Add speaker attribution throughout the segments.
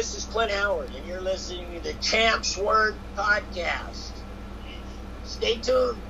Speaker 1: this is Clint Howard, and you're listening to the Champs Word Podcast. Stay tuned.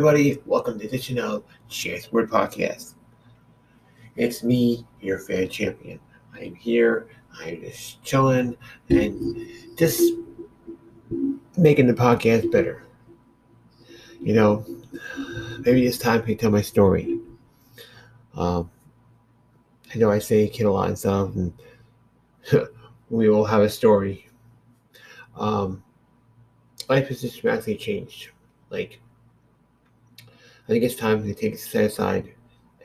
Speaker 2: Everybody. Welcome to edition of Champ's Word Podcast. It's me, your fan champion. I am here. I'm just chilling and just making the podcast better. You know, maybe it's time to tell my story. Um, I know I say kid a lot and stuff, and we all have a story. Um, life has just dramatically changed. Like, I think it's time to take a set aside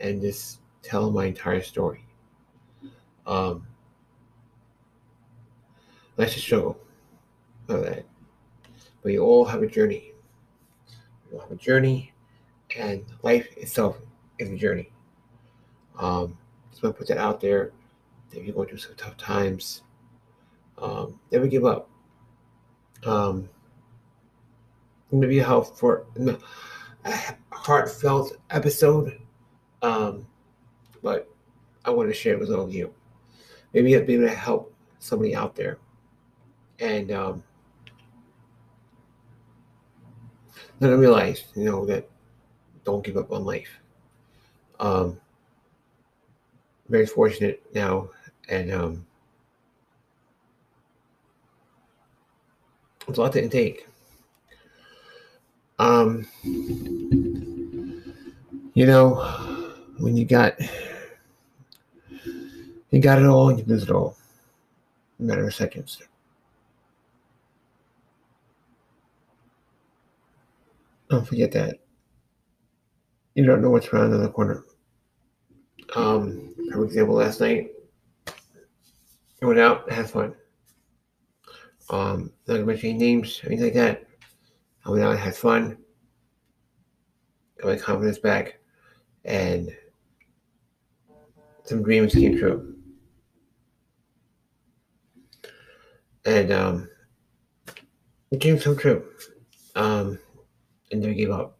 Speaker 2: and just tell my entire story. Um, life's a struggle, know that. But you all have a journey. You all have a journey, and life itself is a journey. Um, just want to put that out there. If you're going through some tough times, um, never give up. Um, maybe how for no, a heartfelt episode, um, but I want to share it with all of you. Maybe I'll be able to help somebody out there, and um, let them realize, you know, that don't give up on life. Um, very fortunate now, and um, it's a lot to intake. Um, you know, when you got you got it all, you lose it all. A matter of seconds. Don't forget that. You don't know what's around the corner. Um, for example, last night I went out, had fun. Um, not gonna mention any names, anything like that. I went out, and had fun, got my confidence back, and some dreams came true. And um, dreams come true. Um, and never gave up.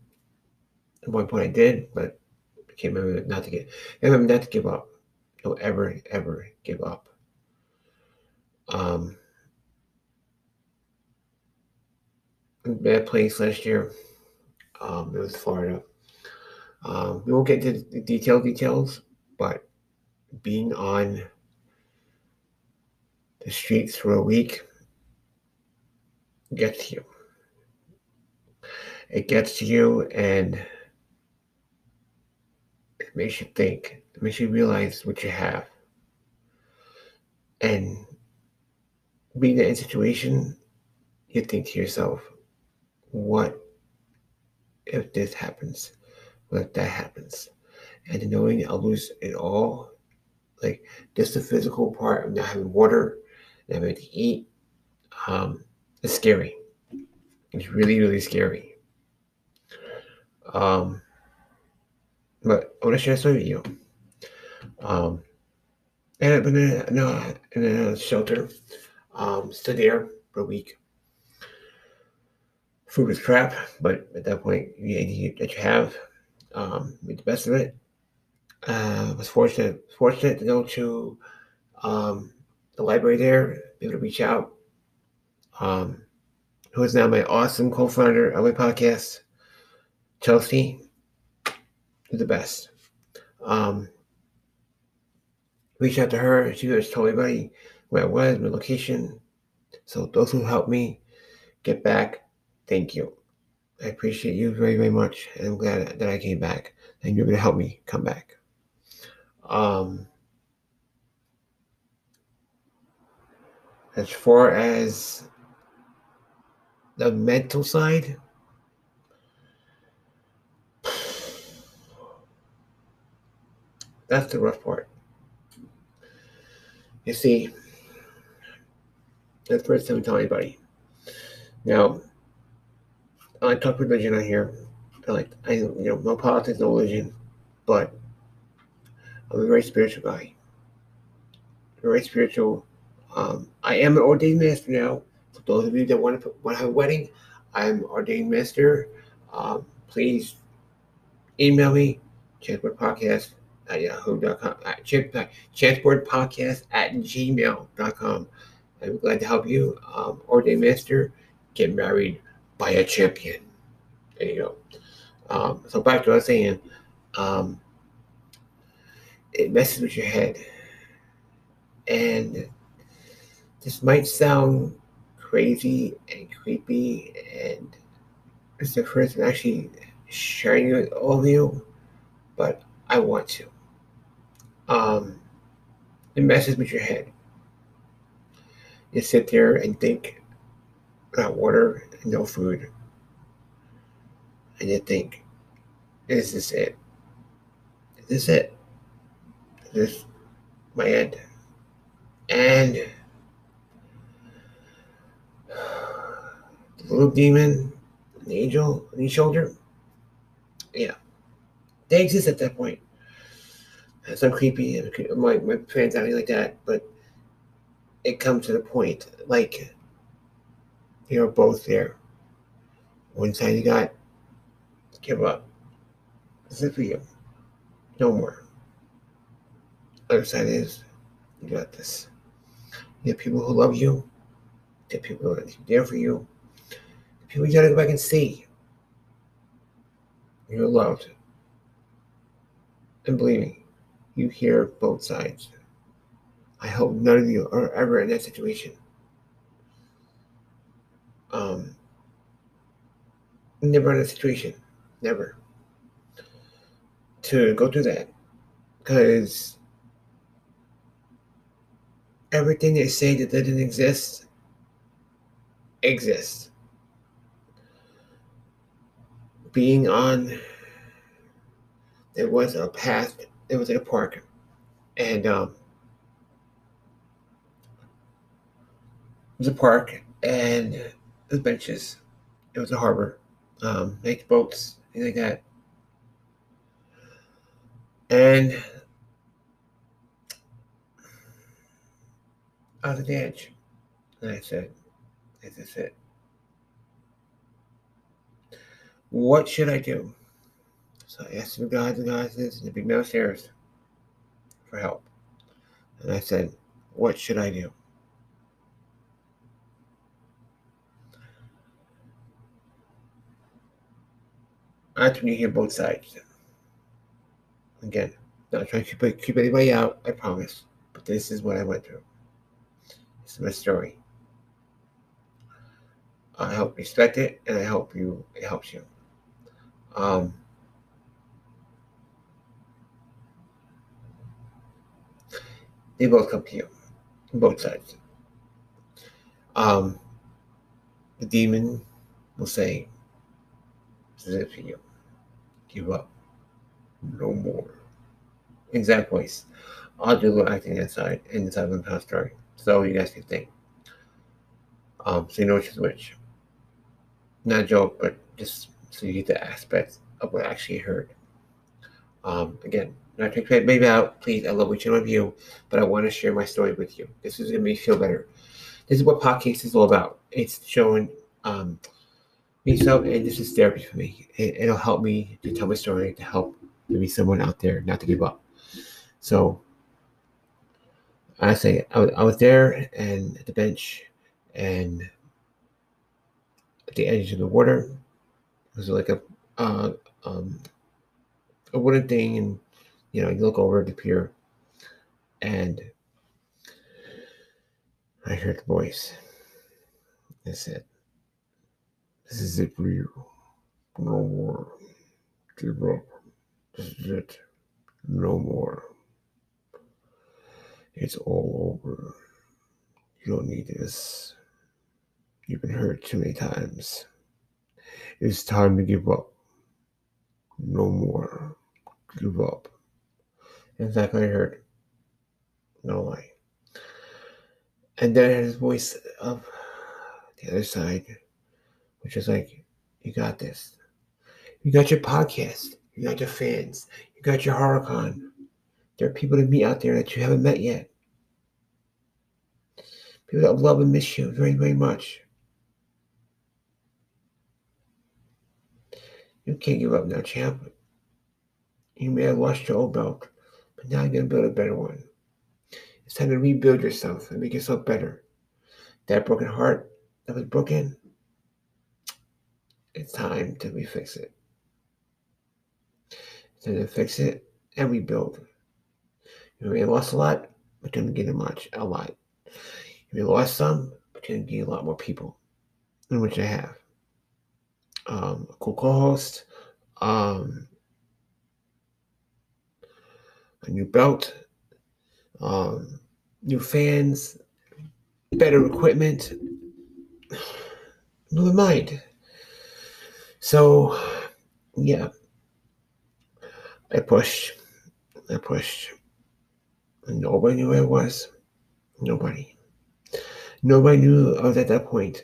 Speaker 2: At one point I did, but I can't remember not to get. I remember not to give up. Don't ever, ever give up. Um, bad place last year. Um, it was Florida. Um, we won't get into the detailed details, but being on the streets for a week gets you. It gets to you and it makes you think. It makes you realize what you have. And being in that situation, you think to yourself, what if this happens? What if that happens? And knowing I'll lose it all, like just the physical part of not having water, not having to eat, um, it's scary. It's really, really scary. Um, but I want to share some with you. Um, and I've been in a, in a, in a shelter, um, stood there for a week. Food was crap, but at that point, you that you have, Um, made the best of it. Uh, was fortunate fortunate to go to um, the library there, be able to reach out. Um, who is now my awesome co-founder of my podcast, Chelsea. You're the best. Um, reached out to her. She just told everybody where I was, my location. So those who helped me get back, thank you. I appreciate you very, very much. And I'm glad that I came back and you're going to help me come back. Um, as far as the mental side, that's the rough part. You see, that's the first time I tell anybody. Now, I talk religion on here. I like I you know no politics, no religion, but I'm a very spiritual guy. Very spiritual. Um, I am an ordained minister now. For those of you that want to want to have a wedding, I'm ordained minister. Um, please email me, Champs Word Podcast at yahoo.com, at Champs Word Podcast at gmail.com. I'm glad to help you. Um, ordained minister, get married by a champion. There you go. Um, so back to what I was saying. Um, it messes with your head. And this might sound crazy and creepy, and it's the first time actually sharing it with all of you, but I want to. Um, it messes with your head. You sit there and think about water no food, and you think, is this it? Is this it? Is this my end? And the little demon, the angel on your shoulder, yeah, they exist at that point. It's not creepy, my, my fans out like that, but it comes to the point, like, you're both there. One side you got, give up. This is for you. No more. Other side is, you got this. You have people who love you. Have people that are there for you. People you gotta go back and see. You're loved. And believe me, you hear both sides. I hope none of you are ever in that situation. Um, never in a situation, never to go through that because everything they say that didn't exist exists. Being on, there was a path, there was a park, and um, it was a park, and was benches. It was a harbor, um, boats, things like that. And I at the edge. And I said, Is this it? What should I do? So I asked the guys and goddesses in the big mouse stairs for help. And I said, What should I do? That's when you hear both sides. Again, not trying to keep, keep anybody out, I promise. But this is what I went through. This is my story. I hope you respect it, and I hope you it helps you. Um, they both come to you, both sides. Um, the demon will say, "This is it for you. Give up. No more." Exact voice. I'll do a little acting inside inside of the past story, so you guys can think. Um, so you know which is which. Not a joke, but just so you get the aspects of what I actually heard. Um, again, not to create maybe out, please. I love each one of you, but I want to share my story with you. This is gonna make me feel better. This is what podcast is all about. It's showing um, so, and this is therapy for me. It, it'll help me to tell my story, to help maybe someone out there not to give up. So I say I was, I was there and at the bench and at the edge of the water. It was like a uh, um, a wooden thing, and you know you look over at the pier, and I heard the voice. It said, "This is it for you. No more. Give up. This is it. No more. It's all over. You don't need this. You've been hurt too many times. It's time to give up. No more. Give up. Fact, I heard. No lie. And then his voice of the other side, which is like, you got this. You got your podcast. You got your fans. You got your HorrorCon. There are people to meet out there that you haven't met yet. People that love and miss you very, very much. You can't give up now, champ. You may have lost your old belt, but now you're going to build a better one. It's time to rebuild yourself and make yourself better. That broken heart that was broken, it's time to refix it. It's time to fix it and rebuild. You may have lost a lot, but didn't get a much, a lot. May lost some, but didn't gain a lot more people, in which I have. Um, a cool co-host, um, a new belt, um, new fans, better equipment, new mind. So, yeah, I pushed, I pushed. And nobody knew where I was. Nobody. Nobody knew I was at that point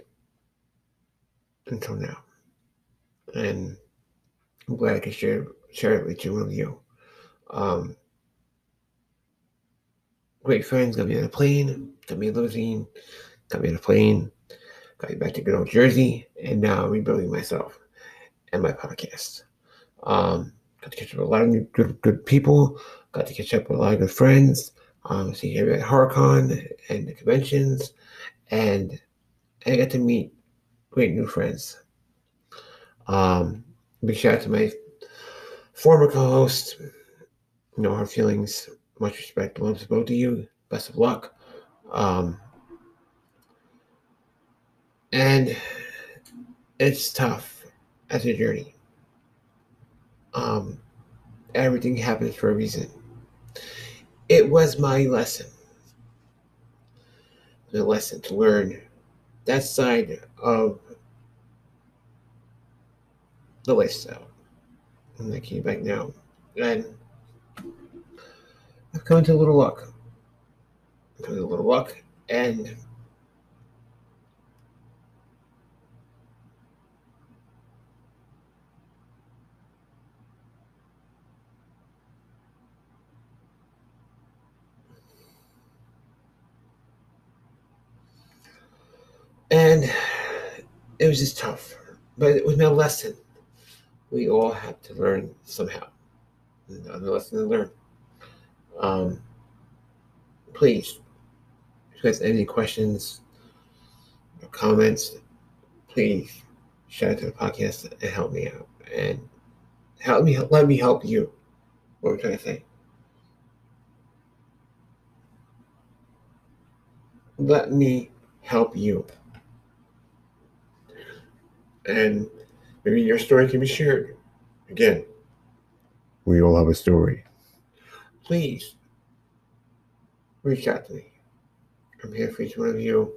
Speaker 2: until now. And I'm glad I could share share it with you, of you. Um, great friends got me on a plane, got me limousine, got me on a plane, got me back to good old Jersey, and now I'm rebuilding myself and my podcast. Um, got to catch up with a lot of good, good people, got to catch up with a lot of good friends, um, see here at HorrorCon and the conventions, and I got to meet great new friends. Um, big shout out to my former co-host. No hard feelings. Much respect. Loves to both of you. Best of luck. Um, and it's tough as a journey. Um, everything happens for a reason. It was my lesson. The lesson to learn that side of the lifestyle. And I came back now. And I've come into a little luck. I've come into a little luck. And and it was just tough. But it was my lesson. We all have to learn somehow. Another lesson to learn. Um, please, if you guys have any questions or comments, please shout out to the podcast and help me out. And help me let me help you. What we're trying to say. Let me help you. And maybe your story can be shared. Again, we all have a story. Please reach out to me. I'm here for each one of you.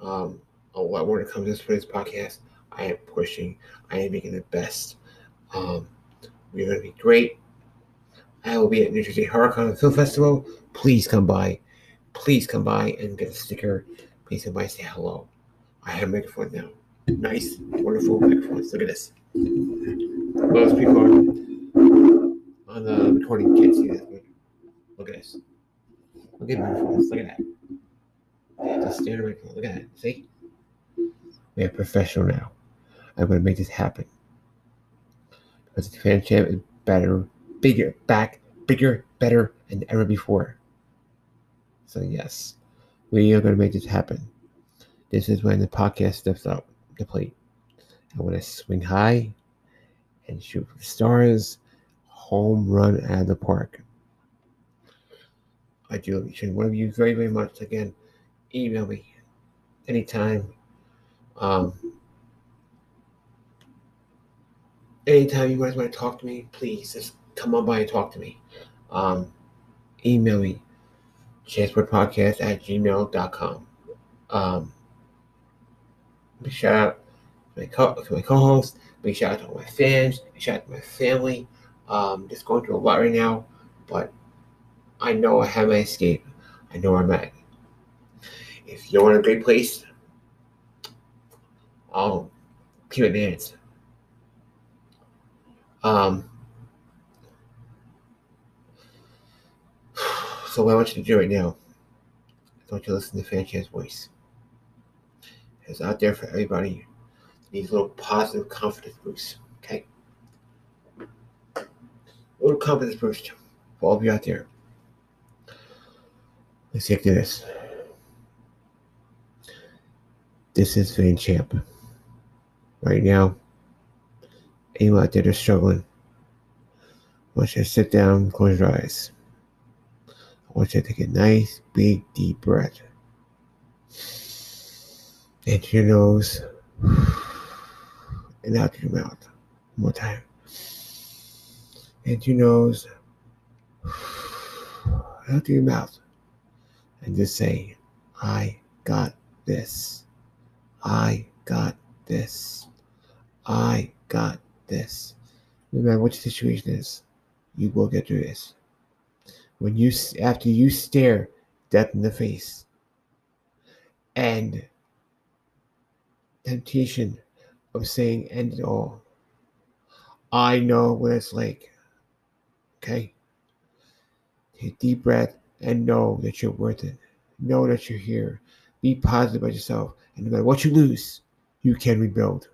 Speaker 2: Um, a lot more to come this for this podcast. I am pushing. I am making the best. Um, we're going to be great. I will be at New Jersey HorrorCon Film Festival. Please come by. Please come by and get a sticker. Please come by and say hello. I have a microphone now. Nice, wonderful microphones. Look at this. Most people on the recording can't see this, look at this. Look at microphones. Look at that. It's a standard microphone. Look at that. See? We are professional now. I'm going to make this happen. Because the fan champ is better, bigger, back, bigger, better than ever before. So, yes, we are going to make this happen. This is when the podcast steps up the plate. I want to swing high and shoot for stars, home run out of the park. I do appreciate one of you very, very much. Again, email me anytime. Um, anytime you guys want to talk to me, please just come on by and talk to me. Um, email me, chancepodcast at gmail.com. Um, big shout out to my, co- to my co-host, big shout out to all my fans, big shout out to my family. Um, just going through a lot right now, but I know I have my escape. I know where I'm at. If you're in a great place, I'll keep it dance. Um, so what I want you to do right now, I want you to listen to Fan Champ's voice. It's out there for everybody. These little positive confidence boost. Okay? Little confidence boost for all of you out there. Let's to this. This is Fan Champ. Right now, anyone out there that's struggling, I want you to sit down, close your eyes. I want you to take a nice, big, deep breath. Into your nose and out your mouth. One more time. Into your nose, out your mouth and just say, I got this. I got this. I got this. No matter what your situation is, you will get through this. When you, after you stare death in the face and temptation of saying end it all, I know what it's like. Okay? Take a deep breath and know that you're worth it. Know that you're here. Be positive about yourself. And no matter what you lose, you can rebuild.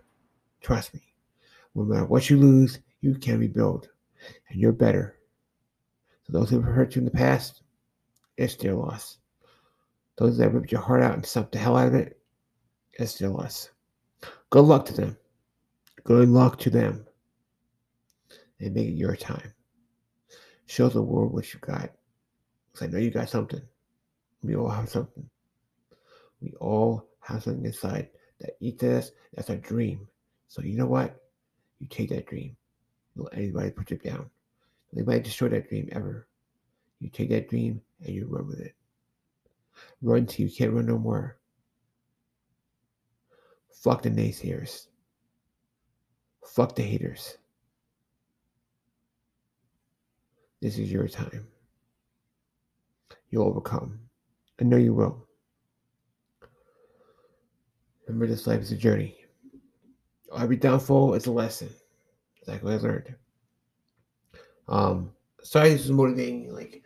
Speaker 2: Trust me. No matter what you lose, you can rebuild. And you're better. So those who have hurt you in the past, it's their loss. Those that ripped your heart out and sucked the hell out of it, it's their loss. Good luck to them. Good luck to them. And make it your time. Show the world what you got. Because I know you got something. We all have something. We all have something inside that eats us. That's a dream. So you know what? You take that dream. Don't let anybody put you down. Don't anybody destroy that dream ever. You take that dream and you run with it. Run till you can't run no more. Fuck the naysayers. Fuck the haters. This is your time. You'll overcome. I know you will. Remember, this life is a journey. Every downfall is a lesson. That's what I learned. Um, sorry, this is motivating, like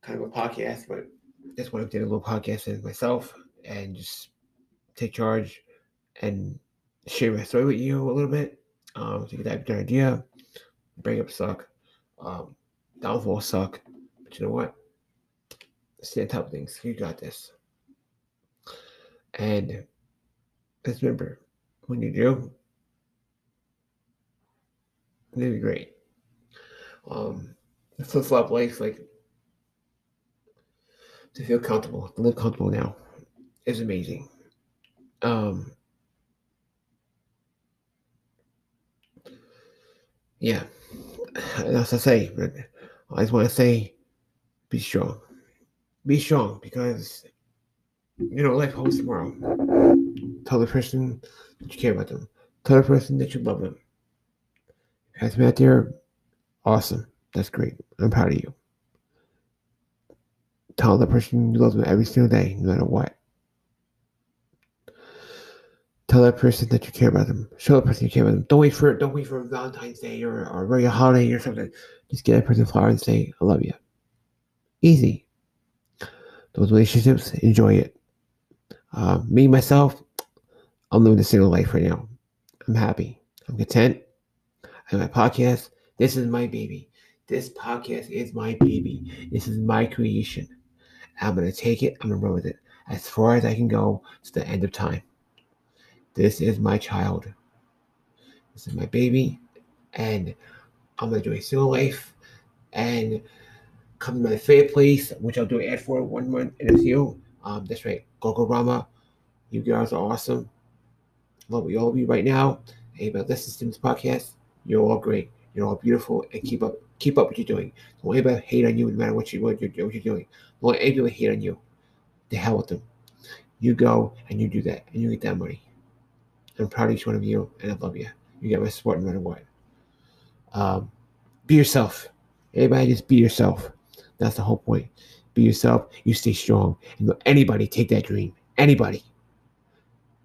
Speaker 2: kind of a podcast, but just wanted to do a little podcast in myself and just take charge and share my story with you a little bit. Um, to get that good idea. Breakup suck. Um, downfall suck. But you know what? Stay on top of things. You got this. And just remember, when you do, it'll be great. Um, flip flop life, like to feel comfortable, to live comfortable now, is amazing. Um, yeah, that's I say. I just want to say, be strong. Be strong because you know life holds tomorrow. Tell the person that you care about them. Tell the person that you love them. Has me out there, awesome. That's great. I'm proud of you. Tell the person you love them every single day, no matter what. Tell that person that you care about them. Show the person you care about them. Don't wait for don't wait for Valentine's Day or or regular holiday or something. Just get that person a flower and say, I love you. Easy. Those relationships, enjoy it. Uh, me myself, I'm living a single life right now. I'm happy. I'm content. And my podcast, this is my baby. This podcast is my baby. This is my creation. I'm going to take it, I'm going to run with it as far as I can go to the end of time. This is my child. This is my baby. And I'm going to do a single life and come to my favorite place, which I'll do an ad for one month in a few. Um, that's right, Gogo Rama. You guys are awesome. Love what you all be right now. Listen to this podcast, you're all great. You're all beautiful, and keep up keep up what you're doing. Don't anybody hate on you no matter what you what you're, what you're doing. Don't let anybody hate on you. The hell with them. You go and you do that, and you get that money. I'm proud of each one of you, and I love you. You get my support no matter what. Um, be yourself. Everybody just be yourself. That's the whole point. Be yourself. You stay strong. And let anybody take that dream. Anybody.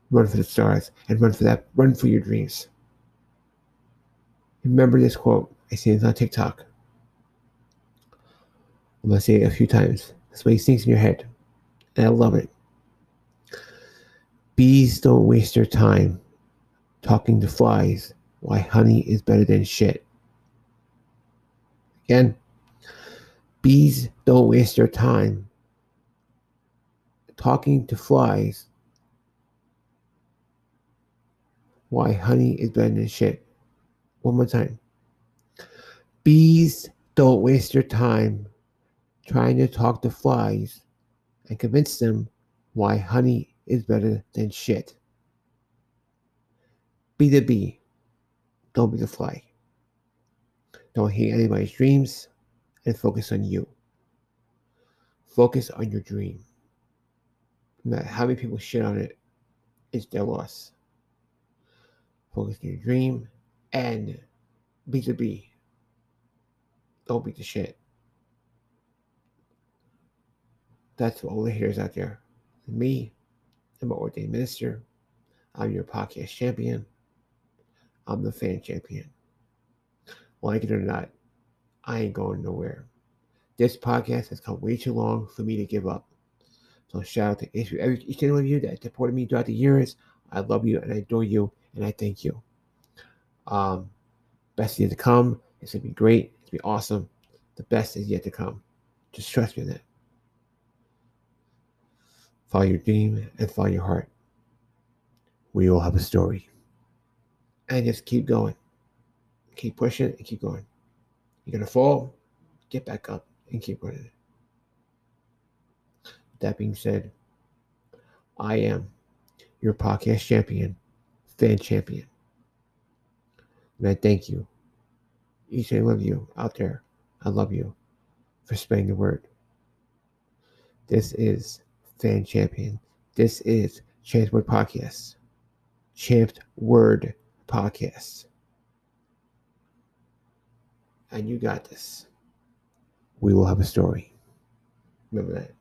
Speaker 2: Run for the stars and run for that. Run for your dreams. Remember this quote. I see it on TikTok. I'm gonna say it a few times. That's why it sinks in your head. And I love it. Bees don't waste their time talking to flies why honey is better than shit. Again, bees don't waste their time talking to flies why honey is better than shit. One more time. Bees don't waste their time trying to talk to flies and convince them why honey is better than shit. Be the bee. Don't be the fly. Don't hate anybody's dreams and focus on you. Focus on your dream. No matter how many people shit on it, it's their loss. Focus on your dream and be the bee. Don't be the shit. That's what all the haters out there. Me, I'm an ordained minister. I'm your podcast champion. I'm the fan champion. Like it or not, I ain't going nowhere. This podcast has come way too long for me to give up. So shout out to each, every, each and one of you that supported me throughout the years. I love you and I adore you and I thank you. Um, best yet to come. It's gonna be great. It's gonna be awesome. The best is yet to come. Just trust me in that. Follow your dream and follow your heart. We all have a story. And just keep going. Keep pushing and keep going. You're gonna fall, get back up and keep running. That being said, I am your podcast champion, fan champion. And I thank you, each and one of you out there. I love you for spreading the word. This is Fan Champion. This is Champ's Word Podcast. Champ's Word Podcast. And you got this. We will have a story. Remember that.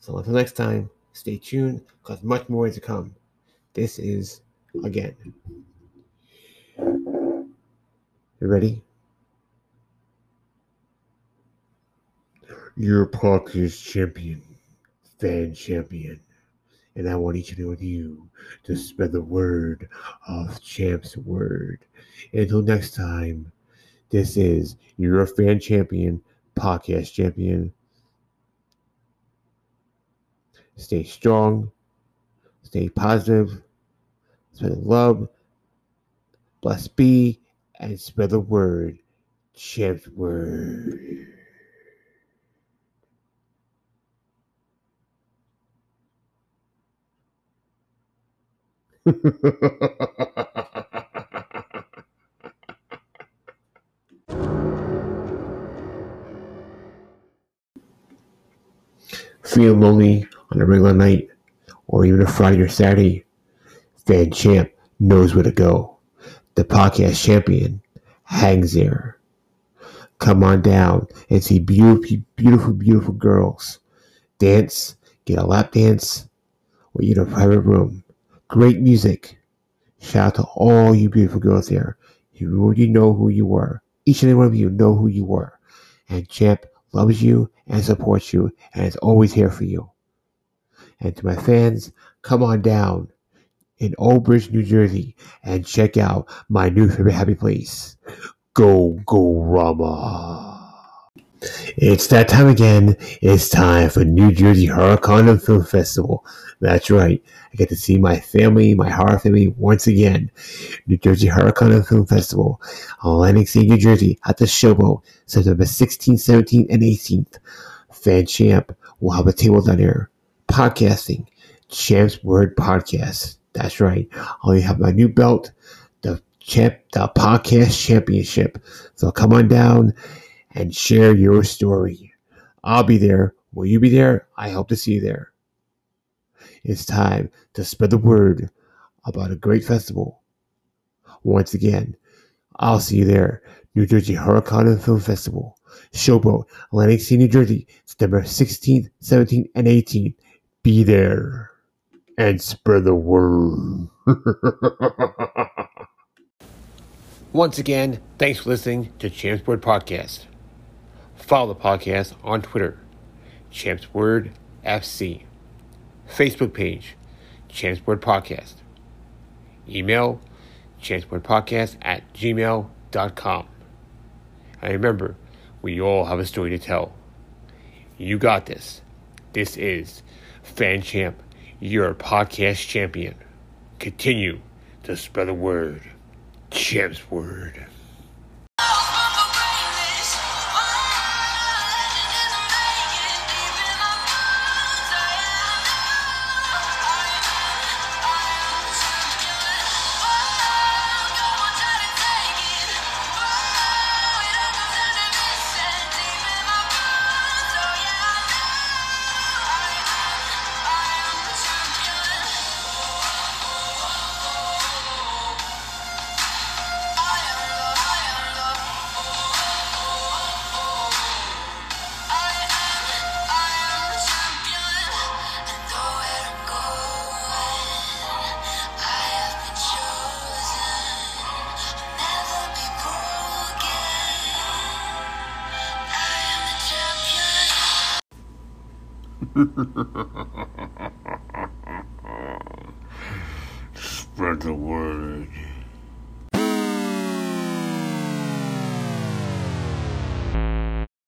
Speaker 2: So until next time, stay tuned because much more is to come. This is again. You ready? Your podcast champion, fan champion. And I want each and every one of you to spread the word of Champ's word. Until next time, this is your fan champion, podcast champion. Stay strong, stay positive, spread love, bless be, and spread the word. Champ's word. Feel lonely on a regular night or even a Friday or Saturday? Fan Champ knows where to go. The podcast champion hangs there. Come on down and see beautiful, beautiful, beautiful girls dance, get a lap dance, or in a private room. Great music. Shout out to all you beautiful girls there. You already know who you were. Each and every one of you know who you were. And Champ loves you and supports you and is always here for you. And to my fans, come on down in Old Bridge, New Jersey, and check out my new favorite happy place. Go, go, Rama. It's that time again. It's time for New Jersey Horror Con Film Festival. That's right. I get to see my family, my horror family, once again. New Jersey Horror Con Film Festival Atlantic City, New Jersey at the Showboat, September 16th, 17th, and 18th. Fan Champ will have a table down there. Podcasting. Champ's Word Podcast. That's right. I have my new belt, the champ, the podcast championship. So come on down and share your story. I'll be there. Will you be there? I hope to see you there. It's time to spread the word about a great festival. Once again, I'll see you there. New Jersey HorrorCon Film Festival. Showboat, Atlantic City, New Jersey, September 16th, 17th, and 18th. Be there and spread the word. Once again, thanks for listening to Champs Word Podcast. Follow the podcast on Twitter, Champs Word FC. Facebook page, Champs Word Podcast. Email, champswordpodcast at gmail.com. And remember, we all have a story to tell. You got this. This is Fan Champ, your podcast champion. Continue to spread the word. Champ's word. Ha ha ha ha.